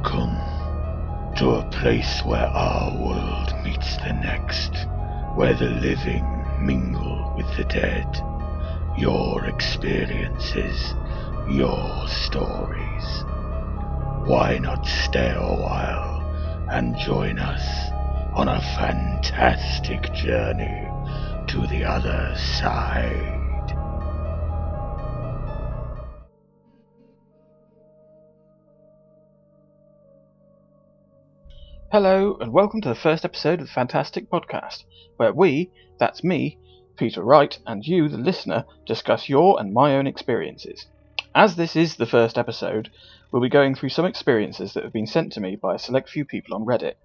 Welcome to a place where our world meets the next, where the living mingle with the dead. Your experiences, your stories. Why not stay a while and join us on a fantastic journey to the other side? Hello, and welcome to the first episode of the Phantastic Podcast, where we, that's me, Peter Wright, and you, the listener, discuss your and my own experiences. As this is the first episode, we'll be going through some experiences that have been sent to me by a select few people on Reddit.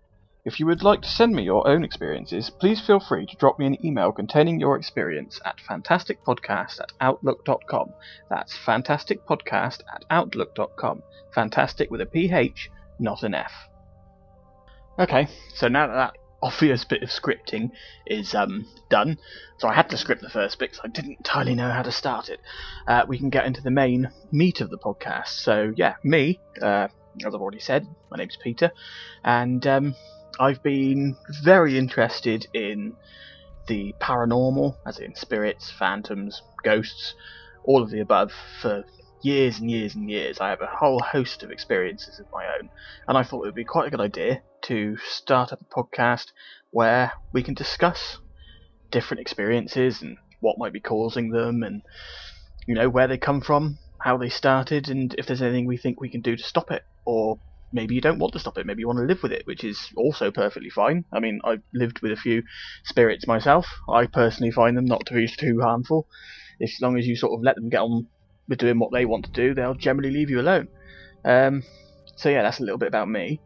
If you would like to send me your own experiences, please feel free to drop me an email containing your experience at phantasticpodcast at outlook.com. That's phantasticpodcast at outlook.com. Phantastic with a PH, not an F. Okay, so now that that obvious bit of scripting is um, done, so I had to script the first bit because I didn't entirely know how to start it. Uh, we can get into the main meat of the podcast. So yeah, me, uh, as I've already said, my name's Peter, and um, I've been very interested in the paranormal, as in spirits, phantoms, ghosts, all of the above, for years and years and years. I have a whole host of experiences of my own, and I thought it would be quite a good idea to start up a podcast where we can discuss different experiences and what might be causing them and you know where they come from how they started and if there's anything we think we can do to stop it or maybe you don't want to stop it maybe you want to live with it which is also perfectly fine i mean i've lived with a few spirits myself i personally find them not to be too harmful as long as you sort of let them get on with doing what they want to do they'll generally leave you alone um, so yeah that's a little bit about me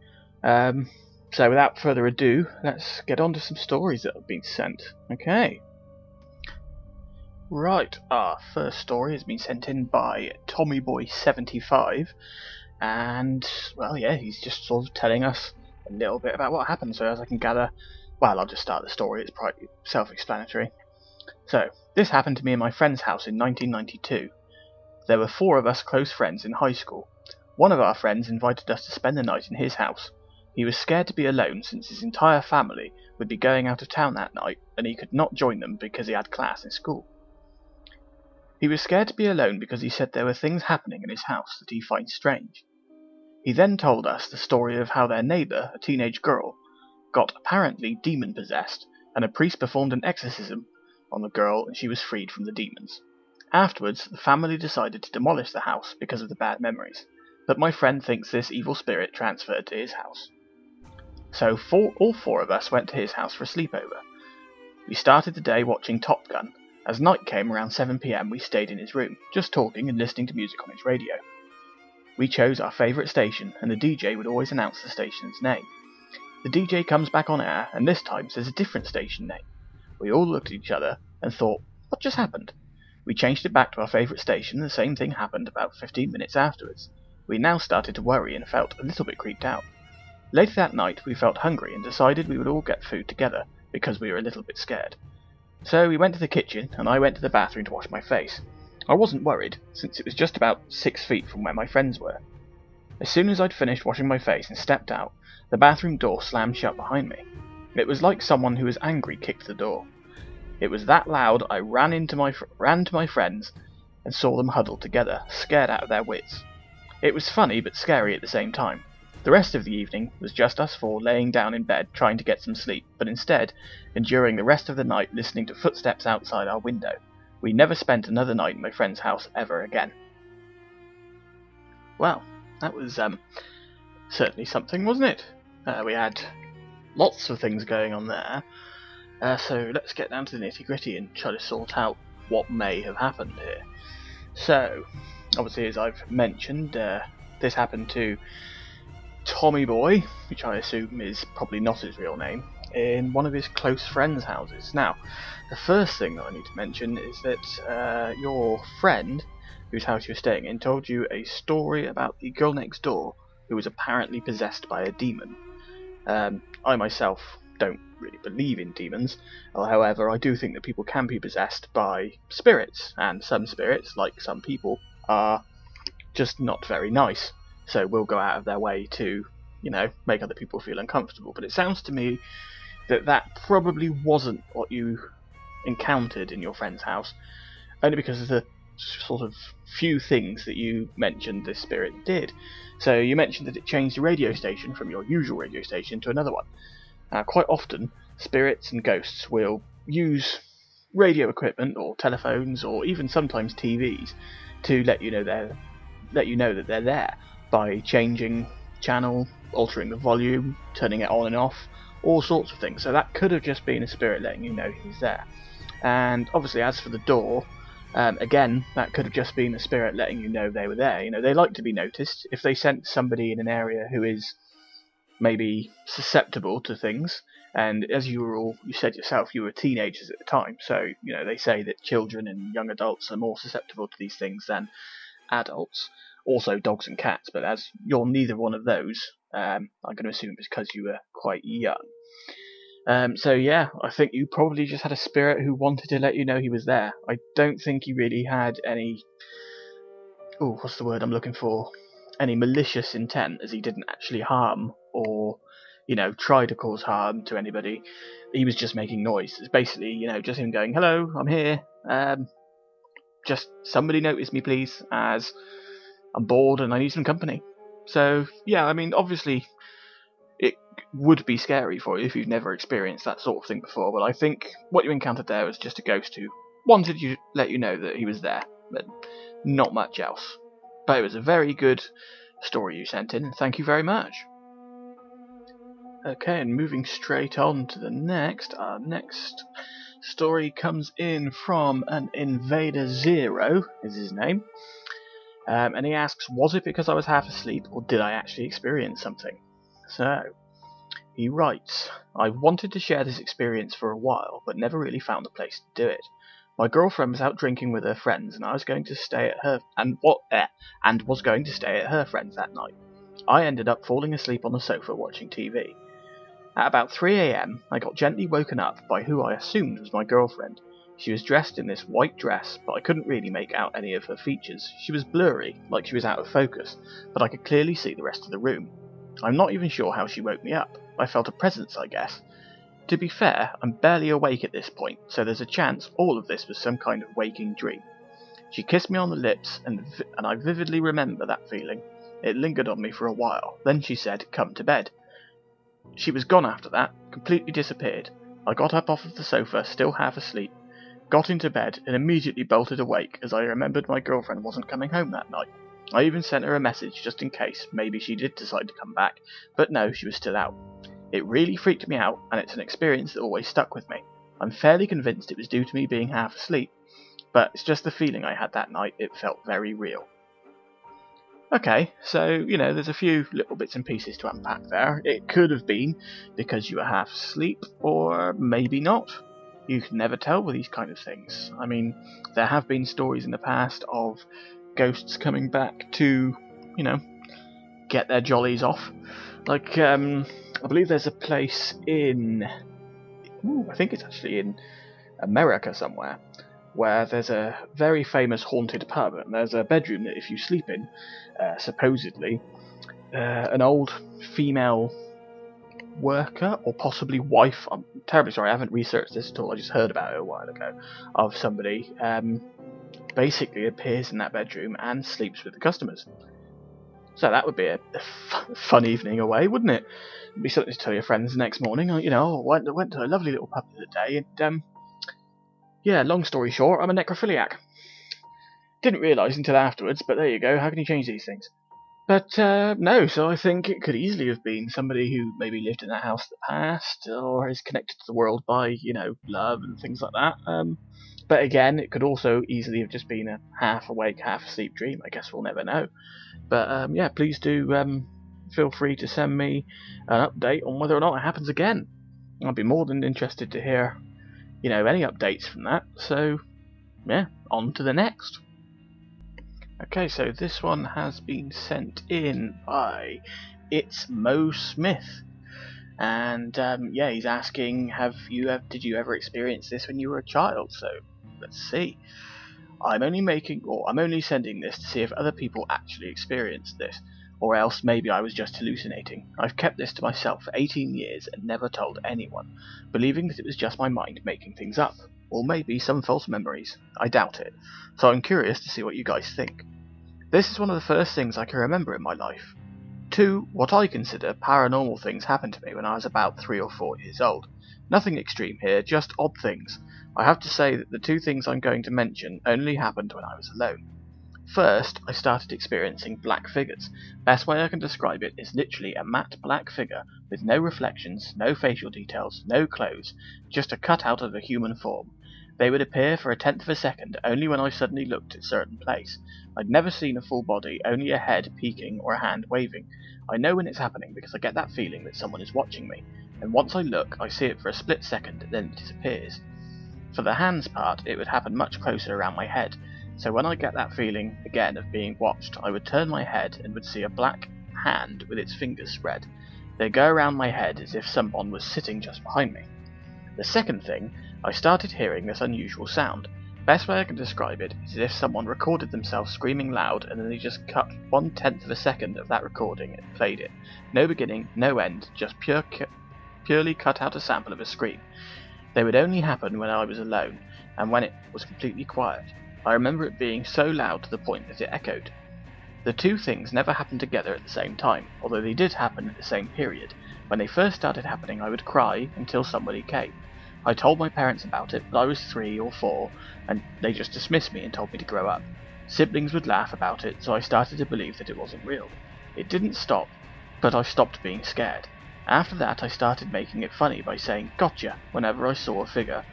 um, so without further ado, let's get on to some stories that have been sent. Okay. Right, our first story has been sent in by TommyBoy75, and well, yeah, he's just sort of telling us a little bit about what happened. So as I can gather, well, I'll just start the story. It's pretty self-explanatory. So this happened to me in my friend's house in 1992. There were four of us close friends in high school. One of our friends invited us to spend the night in his house. He was scared to be alone since his entire family would be going out of town that night and he could not join them because he had class in school. He was scared to be alone because he said there were things happening in his house that he finds strange. He then told us the story of how their neighbour, a teenage girl, got apparently demon possessed and a priest performed an exorcism on the girl and she was freed from the demons. Afterwards, the family decided to demolish the house because of the bad memories, but my friend thinks this evil spirit transferred to his house. So four, all four of us went to his house for a sleepover. We started the day watching Top Gun. As night came around 7pm, we stayed in his room, just talking and listening to music on his radio. We chose our favourite station, and the DJ would always announce the station's name. The DJ comes back on air, and this time says a different station name. We all looked at each other and thought, what just happened? We changed it back to our favourite station, and the same thing happened about 15 minutes afterwards. We now started to worry and felt a little bit creeped out. Later that night we felt hungry and decided we would all get food together, because we were a little bit scared. So we went to the kitchen, and I went to the bathroom to wash my face. I wasn't worried, since it was just about six feet from where my friends were. As soon as I'd finished washing my face and stepped out, the bathroom door slammed shut behind me. It was like someone who was angry kicked the door. It was that loud I ran into my fr- ran to my friends and saw them huddled together, scared out of their wits. It was funny but scary at the same time. The rest of the evening was just us four laying down in bed trying to get some sleep, but instead enduring the rest of the night listening to footsteps outside our window. We never spent another night in my friend's house ever again. Well, that was um, certainly something, wasn't it? Uh, we had lots of things going on there. Uh, so let's get down to the nitty gritty and try to sort out what may have happened here. So, obviously, as I've mentioned, uh, this happened to Tommy Boy, which I assume is probably not his real name, in one of his close friends' houses. Now, the first thing that I need to mention is that uh, your friend, whose house you're staying in, told you a story about the girl next door who was apparently possessed by a demon. Um, I myself don't really believe in demons, however, I do think that people can be possessed by spirits, and some spirits, like some people, are just not very nice so will go out of their way to you know, make other people feel uncomfortable. But it sounds to me that that probably wasn't what you encountered in your friend's house, only because of the sort of few things that you mentioned this spirit did. So you mentioned that it changed the radio station from your usual radio station to another one. Now, quite often, spirits and ghosts will use radio equipment or telephones or even sometimes TVs to let you know they're let you know that they're there by changing channel, altering the volume, turning it on and off, all sorts of things. So that could have just been a spirit letting you know he's there. And obviously, as for the door, um, again, that could have just been a spirit letting you know they were there. You know, they like to be noticed. If they sense somebody in an area who is maybe susceptible to things, and as you were all, you said yourself, you were teenagers at the time, so you know they say that children and young adults are more susceptible to these things than adults. Also, dogs and cats. But as you're neither one of those, um, I'm going to assume it's because you were quite young. Um, so yeah, I think you probably just had a spirit who wanted to let you know he was there. I don't think he really had any. Oh, what's the word I'm looking for? Any malicious intent, as he didn't actually harm or, you know, try to cause harm to anybody. He was just making noise. It's basically, you know, just him going, "Hello, I'm here. Um, just somebody notice me, please, as I'm bored and I need some company." So yeah, I mean, obviously it would be scary for you if you've never experienced that sort of thing before. But I think what you encountered there was just a ghost who wanted to let you know that he was there, but not much else. But it was a very good story you sent in, thank you very much. Okay, and moving straight on to the next, our next story comes in from an Invader Zero, is his name. Um, and he asks, Was it because I was half asleep, or did I actually experience something? So, he writes, I wanted to share this experience for a while, but never really found a place to do it. My girlfriend was out drinking with her friends, and I was going to stay at her and what eh, and was going to stay at her friends that night. I ended up falling asleep on the sofa watching TV. At about 3 a.m., I got gently woken up by who I assumed was my girlfriend. She was dressed in this white dress, but I couldn't really make out any of her features. She was blurry, like she was out of focus, but I could clearly see the rest of the room. I'm not even sure how she woke me up. I felt a presence, I guess. To be fair, I'm barely awake at this point, so there's a chance all of this was some kind of waking dream. She kissed me on the lips, and, vi- and I vividly remember that feeling. It lingered on me for a while. Then she said, Come to bed. She was gone after that, completely disappeared. I got up off of the sofa, still half asleep, got into bed, and immediately bolted awake as I remembered my girlfriend wasn't coming home that night. I even sent her a message just in case maybe she did decide to come back, but no, she was still out. It really freaked me out, and it's an experience that always stuck with me. I'm fairly convinced it was due to me being half asleep, but it's just the feeling I had that night, it felt very real. Okay, so, you know, there's a few little bits and pieces to unpack there. It could have been because you were half asleep, or maybe not. You can never tell with these kind of things. I mean, there have been stories in the past of ghosts coming back to, you know, get their jollies off. Like, um, I believe there's a place in, ooh, I think it's actually in America somewhere, where there's a very famous haunted pub, and there's a bedroom that if you sleep in, uh, supposedly, uh, an old female worker or possibly wife. I'm terribly sorry, I haven't researched this at all. I just heard about it a while ago of somebody um, basically appears in that bedroom and sleeps with the customers. So that would be a, a fun evening away, wouldn't it? It'd be something to tell your friends the next morning. You know, I went, went to a lovely little pub the other day, and um, yeah, long story short, I'm a necrophiliac. Didn't realise until afterwards, but there you go. How can you change these things? But uh, no, so I think it could easily have been somebody who maybe lived in that house in the past, or is connected to the world by, you know, love and things like that. Um, but again, it could also easily have just been a half awake, half asleep dream. I guess we'll never know. But um, yeah, please do um, feel free to send me an update on whether or not it happens again. I'd be more than interested to hear, you know, any updates from that. So yeah, on to the next. Okay, so this one has been sent in by it's Mo Smith, and um, yeah, he's asking, have you did you ever experience this when you were a child? So let's see. I'm only making, or I'm only sending this to see if other people actually experienced this. Or else maybe I was just hallucinating. I've kept this to myself for 18 years and never told anyone, believing that it was just my mind making things up. Or maybe some false memories. I doubt it. So I'm curious to see what you guys think. This is one of the first things I can remember in my life. Two, what I consider paranormal things happened to me when I was about three or four years old. Nothing extreme here, just odd things. I have to say that the two things I'm going to mention only happened when I was alone. First, I started experiencing black figures. Best way I can describe it is literally a matte black figure with no reflections, no facial details, no clothes, just a cutout of a human form. They would appear for a tenth of a second only when I suddenly looked at a certain place. I'd never seen a full body, only a head peeking or a hand waving. I know when it's happening because I get that feeling that someone is watching me, and once I look, I see it for a split second, then it disappears. For the hands part, it would happen much closer around my head, so when I get that feeling again of being watched, I would turn my head and would see a black hand with its fingers spread. They'd go around my head as if someone was sitting just behind me. The second thing I started hearing this unusual sound. Best way I can describe it is as if someone recorded themselves screaming loud and then they just cut one tenth of a second of that recording and played it. No beginning, no end, just pure, purely cut out a sample of a scream. They would only happen when I was alone and when it was completely quiet. I remember it being so loud to the point that it echoed. The two things never happened together at the same time, although they did happen at the same period. When they first started happening, I would cry until somebody came. I told my parents about it, but I was three or four, and they just dismissed me and told me to grow up. Siblings would laugh about it, so I started to believe that it wasn't real. It didn't stop, but I stopped being scared. After that, I started making it funny by saying gotcha whenever I saw a figure,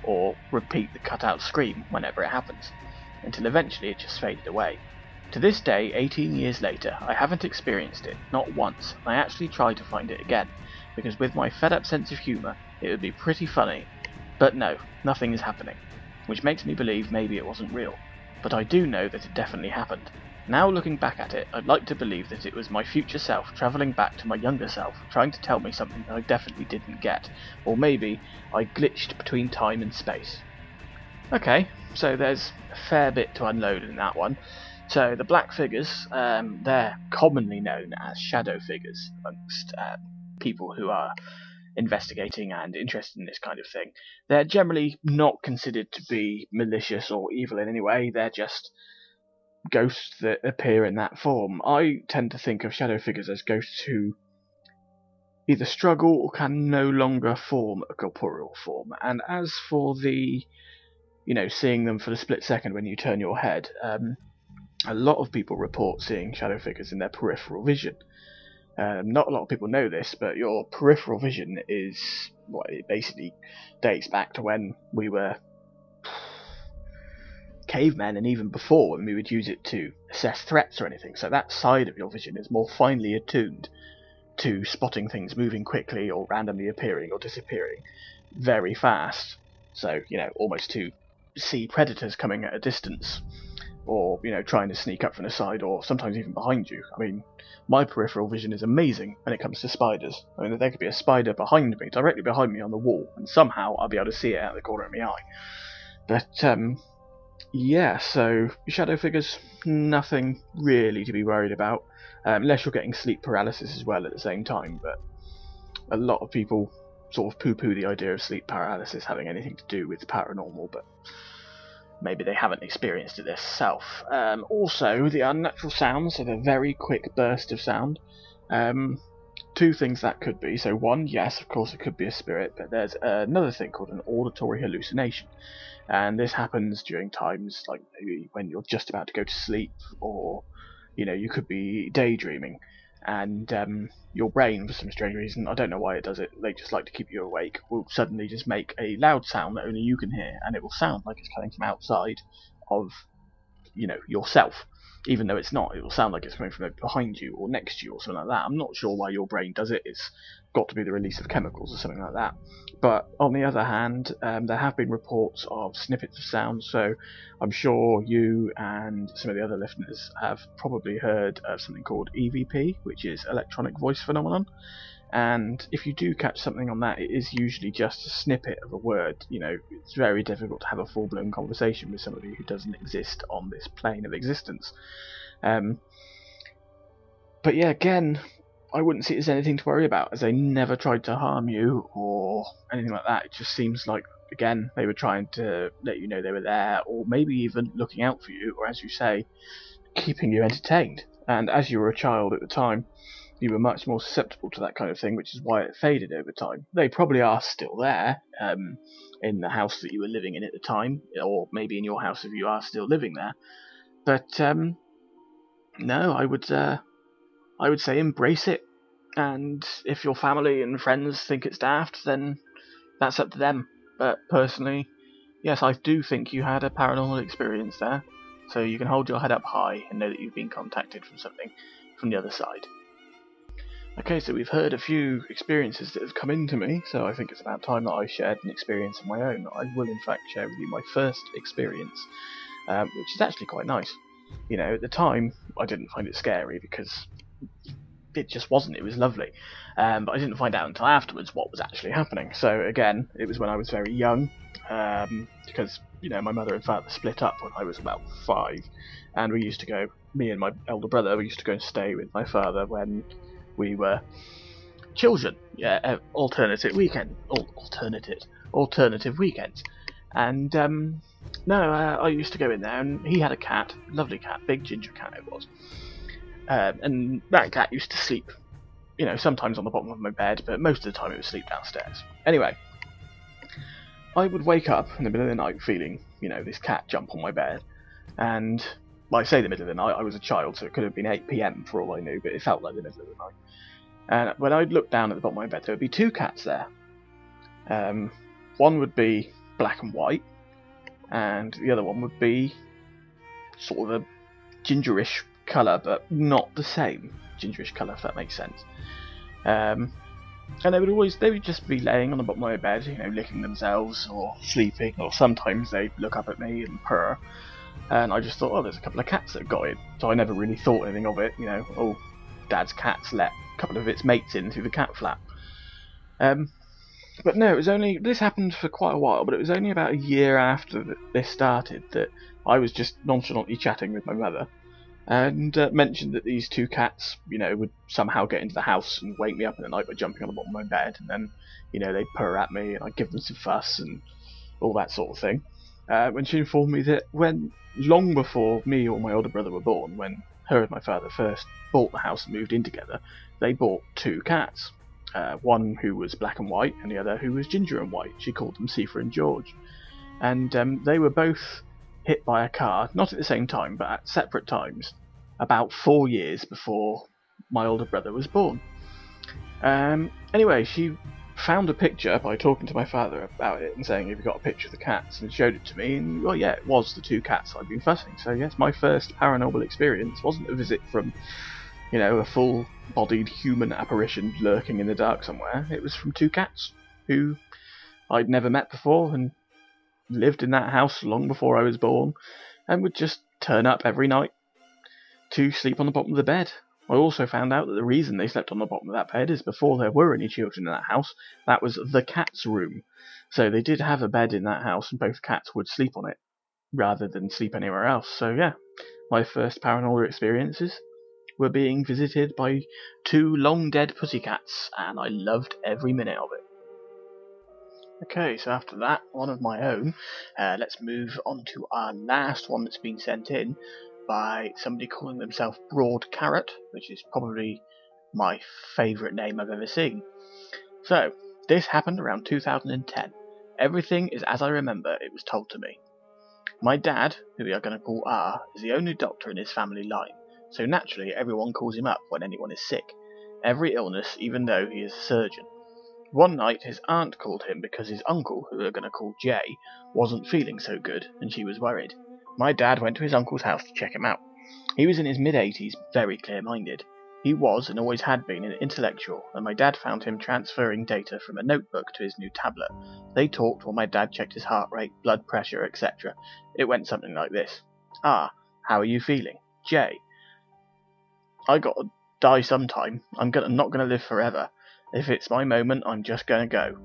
or repeat the cutout scream whenever it happens, until eventually it just faded away. To this day, 18 years later, I haven't experienced it, not once, and I actually try to find it again, because with my fed up sense of humour, it would be pretty funny. But no, nothing is happening, which makes me believe maybe it wasn't real. But I do know that it definitely happened. Now looking back at it, I'd like to believe that it was my future self travelling back to my younger self, trying to tell me something that I definitely didn't get. Or maybe I glitched between time and space. Okay, so there's a fair bit to unload in that one. So the black figures, um, they're commonly known as shadow figures amongst uh, people who are investigating and interested in this kind of thing. They're generally not considered to be malicious or evil in any way. They're just ghosts that appear in that form. I tend to think of shadow figures as ghosts who either struggle or can no longer form a corporeal form. And as for the, you know, seeing them for the split second when you turn your head, um, a lot of people report seeing shadow figures in their peripheral vision. Um, not a lot of people know this, but your peripheral vision is what well, it basically dates back to when we were cavemen and even before when we would use it to assess threats or anything. So that side of your vision is more finely attuned to spotting things moving quickly or randomly appearing or disappearing very fast. So, you know, almost to see predators coming at a distance or, you know, trying to sneak up from the side or sometimes even behind you. I mean, my peripheral vision is amazing when it comes to spiders. I mean, there could be a spider behind me, directly behind me on the wall, and somehow I'll be able to see it out of the corner of my eye. But, um, yeah, so shadow figures, nothing really to be worried about, um, unless you're getting sleep paralysis as well at the same time. But a lot of people sort of poo-poo the idea of sleep paralysis having anything to do with paranormal, but maybe they haven't experienced it themselves. Um, also, the unnatural sounds of a very quick burst of sound. Um, two things that could be. So one, yes, of course, it could be a spirit, but there's another thing called an auditory hallucination, and this happens during times like maybe when you're just about to go to sleep, or you know, you could be daydreaming, and um, your brain, for some strange reason, I don't know why it does it, they just like to keep you awake, will suddenly just make a loud sound that only you can hear, and it will sound like it's coming from outside of, you know, yourself even though it's not, it will sound like it's coming from behind you or next to you or something like that. I'm not sure why your brain does it. It's got to be the release of chemicals or something like that. But on the other hand, um, there have been reports of snippets of sound, so I'm sure you and some of the other listeners have probably heard of something called EVP, which is electronic voice phenomenon. And if you do catch something on that, it is usually just a snippet of a word. You know, it's very difficult to have a full blown conversation with somebody who doesn't exist on this plane of existence. Um, but yeah, again, I wouldn't see it as anything to worry about, as they never tried to harm you or anything like that. It just seems like, again, they were trying to let you know they were there, or maybe even looking out for you, or as you say, keeping you entertained. And as you were a child at the time, you were much more susceptible to that kind of thing, which is why it faded over time. They probably are still there um, in the house that you were living in at the time, or maybe in your house if you are still living there. But um, no, I would uh, I would say embrace it. And if your family and friends think it's daft, then that's up to them. But personally, yes, I do think you had a paranormal experience there. So you can hold your head up high and know that you've been contacted from something from the other side. Okay, so we've heard a few experiences that have come into me, so I think it's about time that I shared an experience of my own. I will, in fact, share with you my first experience, um, which is actually quite nice. You know, at the time, I didn't find it scary because it just wasn't. It was lovely. Um, but I didn't find out until afterwards what was actually happening. So again, it was when I was very young, um, because you know my mother and father split up when I was about five, and we used to go. Me and my elder brother, we used to go and stay with my father when we were children. Yeah, uh, alternative weekend, alternative, alternative weekends. And um, no, uh, I used to go in there, and he had a cat, lovely cat, big ginger cat it was. Um, and that cat used to sleep, you know, sometimes on the bottom of my bed, but most of the time it would sleep downstairs. Anyway, I would wake up in the middle of the night feeling, you know, this cat jump on my bed, and I say the middle of the night, I was a child, so it could have been 8 pm for all I knew, but it felt like the middle of the night. And when I'd look down at the bottom of my bed, there would be two cats there. Um, one would be black and white, and the other one would be sort of a gingerish colour, but not the same gingerish colour, if that makes sense. Um, and they would always, they would just be laying on the bottom of my bed, you know, licking themselves or sleeping, or sometimes they'd look up at me and purr. And I just thought, oh, there's a couple of cats that got in. So I never really thought anything of it, you know, oh, dad's cat's let a couple of its mates in through the cat flap. Um, but no, it was only, this happened for quite a while, but it was only about a year after this started that I was just nonchalantly chatting with my mother and uh, mentioned that these two cats, you know, would somehow get into the house and wake me up in the night by jumping on the bottom of my bed, and then, you know, they'd purr at me, and I'd give them some fuss and all that sort of thing. Uh, when she informed me that when long before me or my older brother were born, when her and my father first bought the house and moved in together, they bought two cats. Uh, one who was black and white, and the other who was ginger and white. She called them Sifa and George, and um, they were both hit by a car, not at the same time, but at separate times, about four years before my older brother was born. Um, anyway, she found a picture by talking to my father about it and saying, Have you got a picture of the cats? and showed it to me. And, well, yeah, it was the two cats I'd been fussing. So, yes, my first paranormal experience wasn't a visit from, you know, a full bodied human apparition lurking in the dark somewhere. It was from two cats who I'd never met before and lived in that house long before I was born and would just turn up every night to sleep on the bottom of the bed. I also found out that the reason they slept on the bottom of that bed is before there were any children in that house, that was the cat's room. So they did have a bed in that house, and both cats would sleep on it rather than sleep anywhere else. So, yeah, my first paranormal experiences were being visited by two long dead pussycats, and I loved every minute of it. Okay, so after that, one of my own, uh, let's move on to our last one that's been sent in, by somebody calling themselves Broad Carrot, which is probably my favourite name I've ever seen. So, this happened around 2010. Everything is as I remember it was told to me. My dad, who we are going to call R, is the only doctor in his family line, so naturally everyone calls him up when anyone is sick. Every illness, even though he is a surgeon. One night his aunt called him because his uncle, who we are going to call J, wasn't feeling so good, and she was worried. My dad went to his uncle's house to check him out. He was in his mid 80s, very clear minded. He was, and always had been, an intellectual, and my dad found him transferring data from a notebook to his new tablet. They talked while my dad checked his heart rate, blood pressure, etc. It went something like this Ah, how are you feeling? Jay. I gotta die sometime. I'm gonna, not gonna live forever. If it's my moment, I'm just gonna go.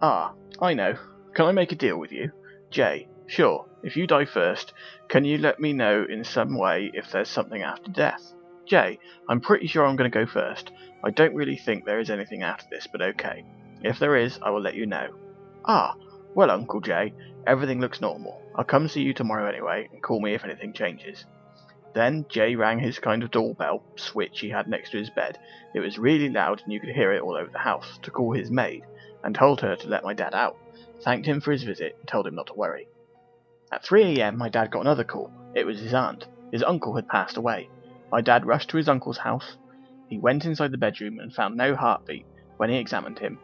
Ah, I know. Can I make a deal with you? Jay. Sure, if you die first, can you let me know in some way if there's something after death? Jay, I'm pretty sure I'm going to go first. I don't really think there is anything after this, but okay. If there is, I will let you know. Ah, well, Uncle Jay, everything looks normal. I'll come see you tomorrow anyway, and call me if anything changes. Then Jay rang his kind of doorbell switch he had next to his bed. It was really loud and you could hear it all over the house, to call his maid, and told her to let my dad out. Thanked him for his visit and told him not to worry. At 3am, my dad got another call. It was his aunt. His uncle had passed away. My dad rushed to his uncle's house. He went inside the bedroom and found no heartbeat. When he examined him,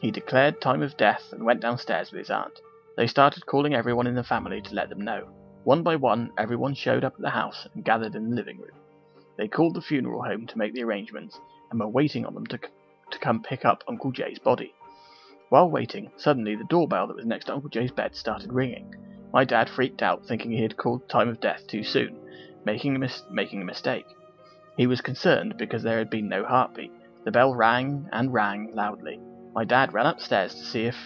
he declared time of death and went downstairs with his aunt. They started calling everyone in the family to let them know. One by one, everyone showed up at the house and gathered in the living room. They called the funeral home to make the arrangements and were waiting on them to, to come pick up Uncle Jay's body. While waiting, suddenly the doorbell that was next to Uncle Jay's bed started ringing. My dad freaked out, thinking he had called time of death too soon, making a, mis- making a mistake. He was concerned because there had been no heartbeat. The bell rang and rang loudly. My dad ran upstairs to see if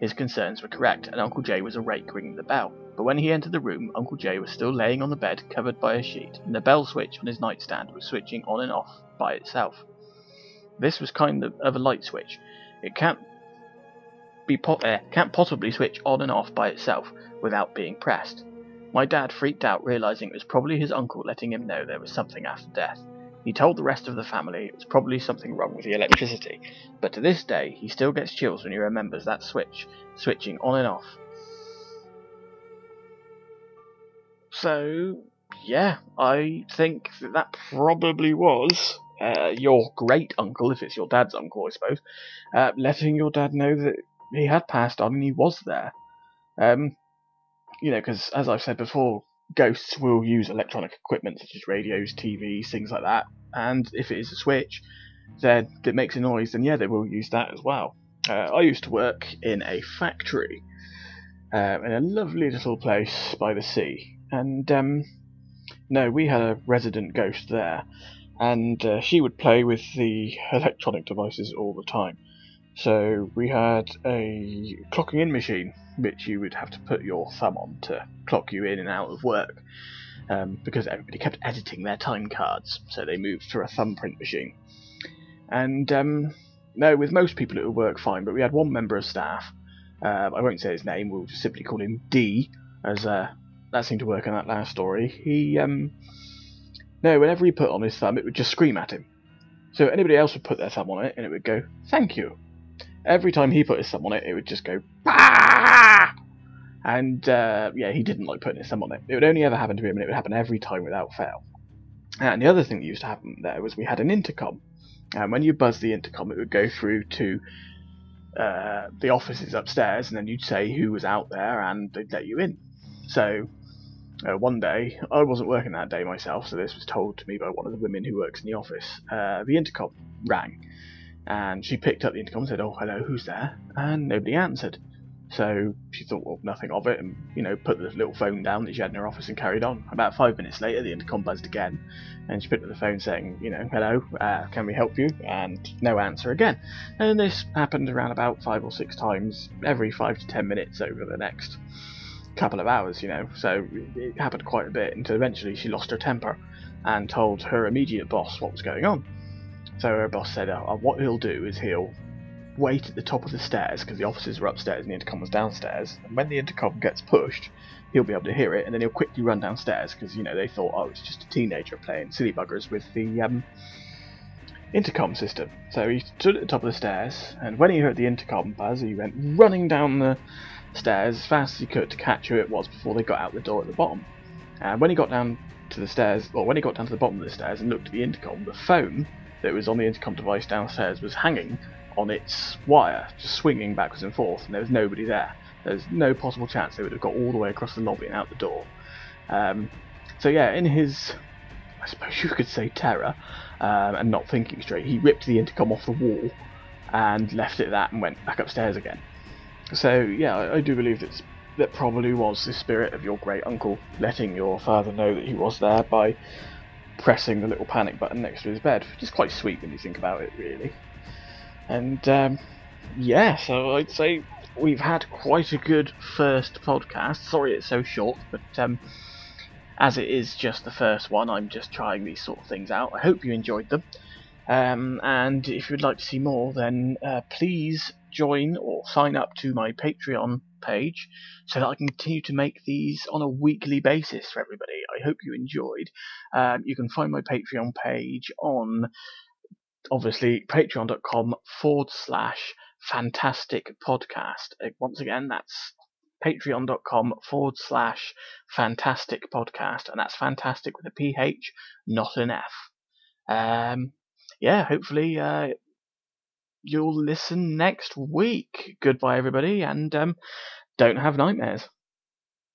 his concerns were correct, and Uncle Jay was awake ringing the bell. But when he entered the room, Uncle Jay was still laying on the bed covered by a sheet, and the bell switch on his nightstand was switching on and off by itself. This was kind of, of a light switch. It can't be po- uh, can't possibly switch on and off by itself without being pressed. My dad freaked out, realizing it was probably his uncle letting him know there was something after death. He told the rest of the family it was probably something wrong with the electricity, but to this day he still gets chills when he remembers that switch switching on and off So, yeah, I think that, that probably was uh, your great uncle, if it's your dad's uncle, I suppose, uh, letting your dad know that he had passed on and he was there. Um, you know, because as I've said before, ghosts will use electronic equipment such as radios, TVs, things like that. And if it is a switch that that makes a noise, then yeah, they will use that as well. Uh, I used to work in a factory uh, in a lovely little place by the sea, and um, no, we had a resident ghost there, and uh, she would play with the electronic devices all the time. So we had a clocking in machine, which you would have to put your thumb on to clock you in and out of work, um, because everybody kept editing their time cards, so they moved to a thumbprint machine. And um, no, with most people it would work fine, but we had one member of staff. Uh, I won't say his name. We'll just simply call him D, as uh, that seemed to work in that last story. He, um, no, whenever he put on his thumb, it would just scream at him. So anybody else would put their thumb on it, and it would go, "Thank you." Every time he put his thumb on it, it would just go, bah! And uh, yeah, he didn't like putting his thumb on it. It would only ever happen to him, and it would happen every time without fail. And the other thing that used to happen there was we had an intercom, and when you buzz the intercom, it would go through to uh, the offices upstairs, and then you'd say who was out there, and they'd let you in. So uh, one day, I wasn't working that day myself, so this was told to me by one of the women who works in the office. Uh, the intercom rang, and she picked up the intercom and said, "Oh, hello, who's there?" And nobody answered. So she thought, well, nothing of it, and you know, put the little phone down that she had in her office and carried on. About five minutes later, the intercom buzzed again, and she picked up the phone saying, you know, hello, uh, can we help you? And no answer again. And this happened around about five or six times every five to ten minutes over the next couple of hours, you know. So it happened quite a bit until eventually she lost her temper and told her immediate boss what was going on. So boss said, oh, what he'll do is he'll wait at the top of the stairs because the offices were upstairs and the intercom was downstairs. And when the intercom gets pushed, he'll be able to hear it, and then he'll quickly run downstairs because you know they thought, oh, it's just a teenager playing silly buggers with the um, intercom system. So he stood at the top of the stairs, and when he heard the intercom buzz, he went running down the stairs as fast as he could to catch who it was before they got out the door at the bottom. And when he got down to the stairs, or when he got down to the bottom of the stairs and looked at the intercom, the phone that was on the intercom device downstairs was hanging on its wire, just swinging backwards and forth, and there was nobody there. There's no possible chance they would have got all the way across the lobby and out the door. Um, so yeah, in his, I suppose you could say terror, um, and not thinking straight, he ripped the intercom off the wall and left it at that and went back upstairs again. So yeah, I, I do believe that that probably was the spirit of your great uncle letting your father know that he was there by pressing the little panic button next to his bed, which is quite sweet when you think about it, really. And um, yeah, so I'd say we've had quite a good first podcast. Sorry it's so short, but um, as it is just the first one, I'm just trying these sort of things out. I hope you enjoyed them. Um, and if you'd like to see more, then uh, please join or sign up to my Patreon page so that I can continue to make these on a weekly basis for everybody. I hope you enjoyed. Um, you can find my Patreon page on obviously patreon.com forward slash phantastic podcast. Uh, once again, that's patreon.com forward slash phantastic podcast, and that's phantastic with a PH, not an F. Um, yeah, hopefully uh, you'll listen next week. Goodbye, everybody, and um, don't have nightmares.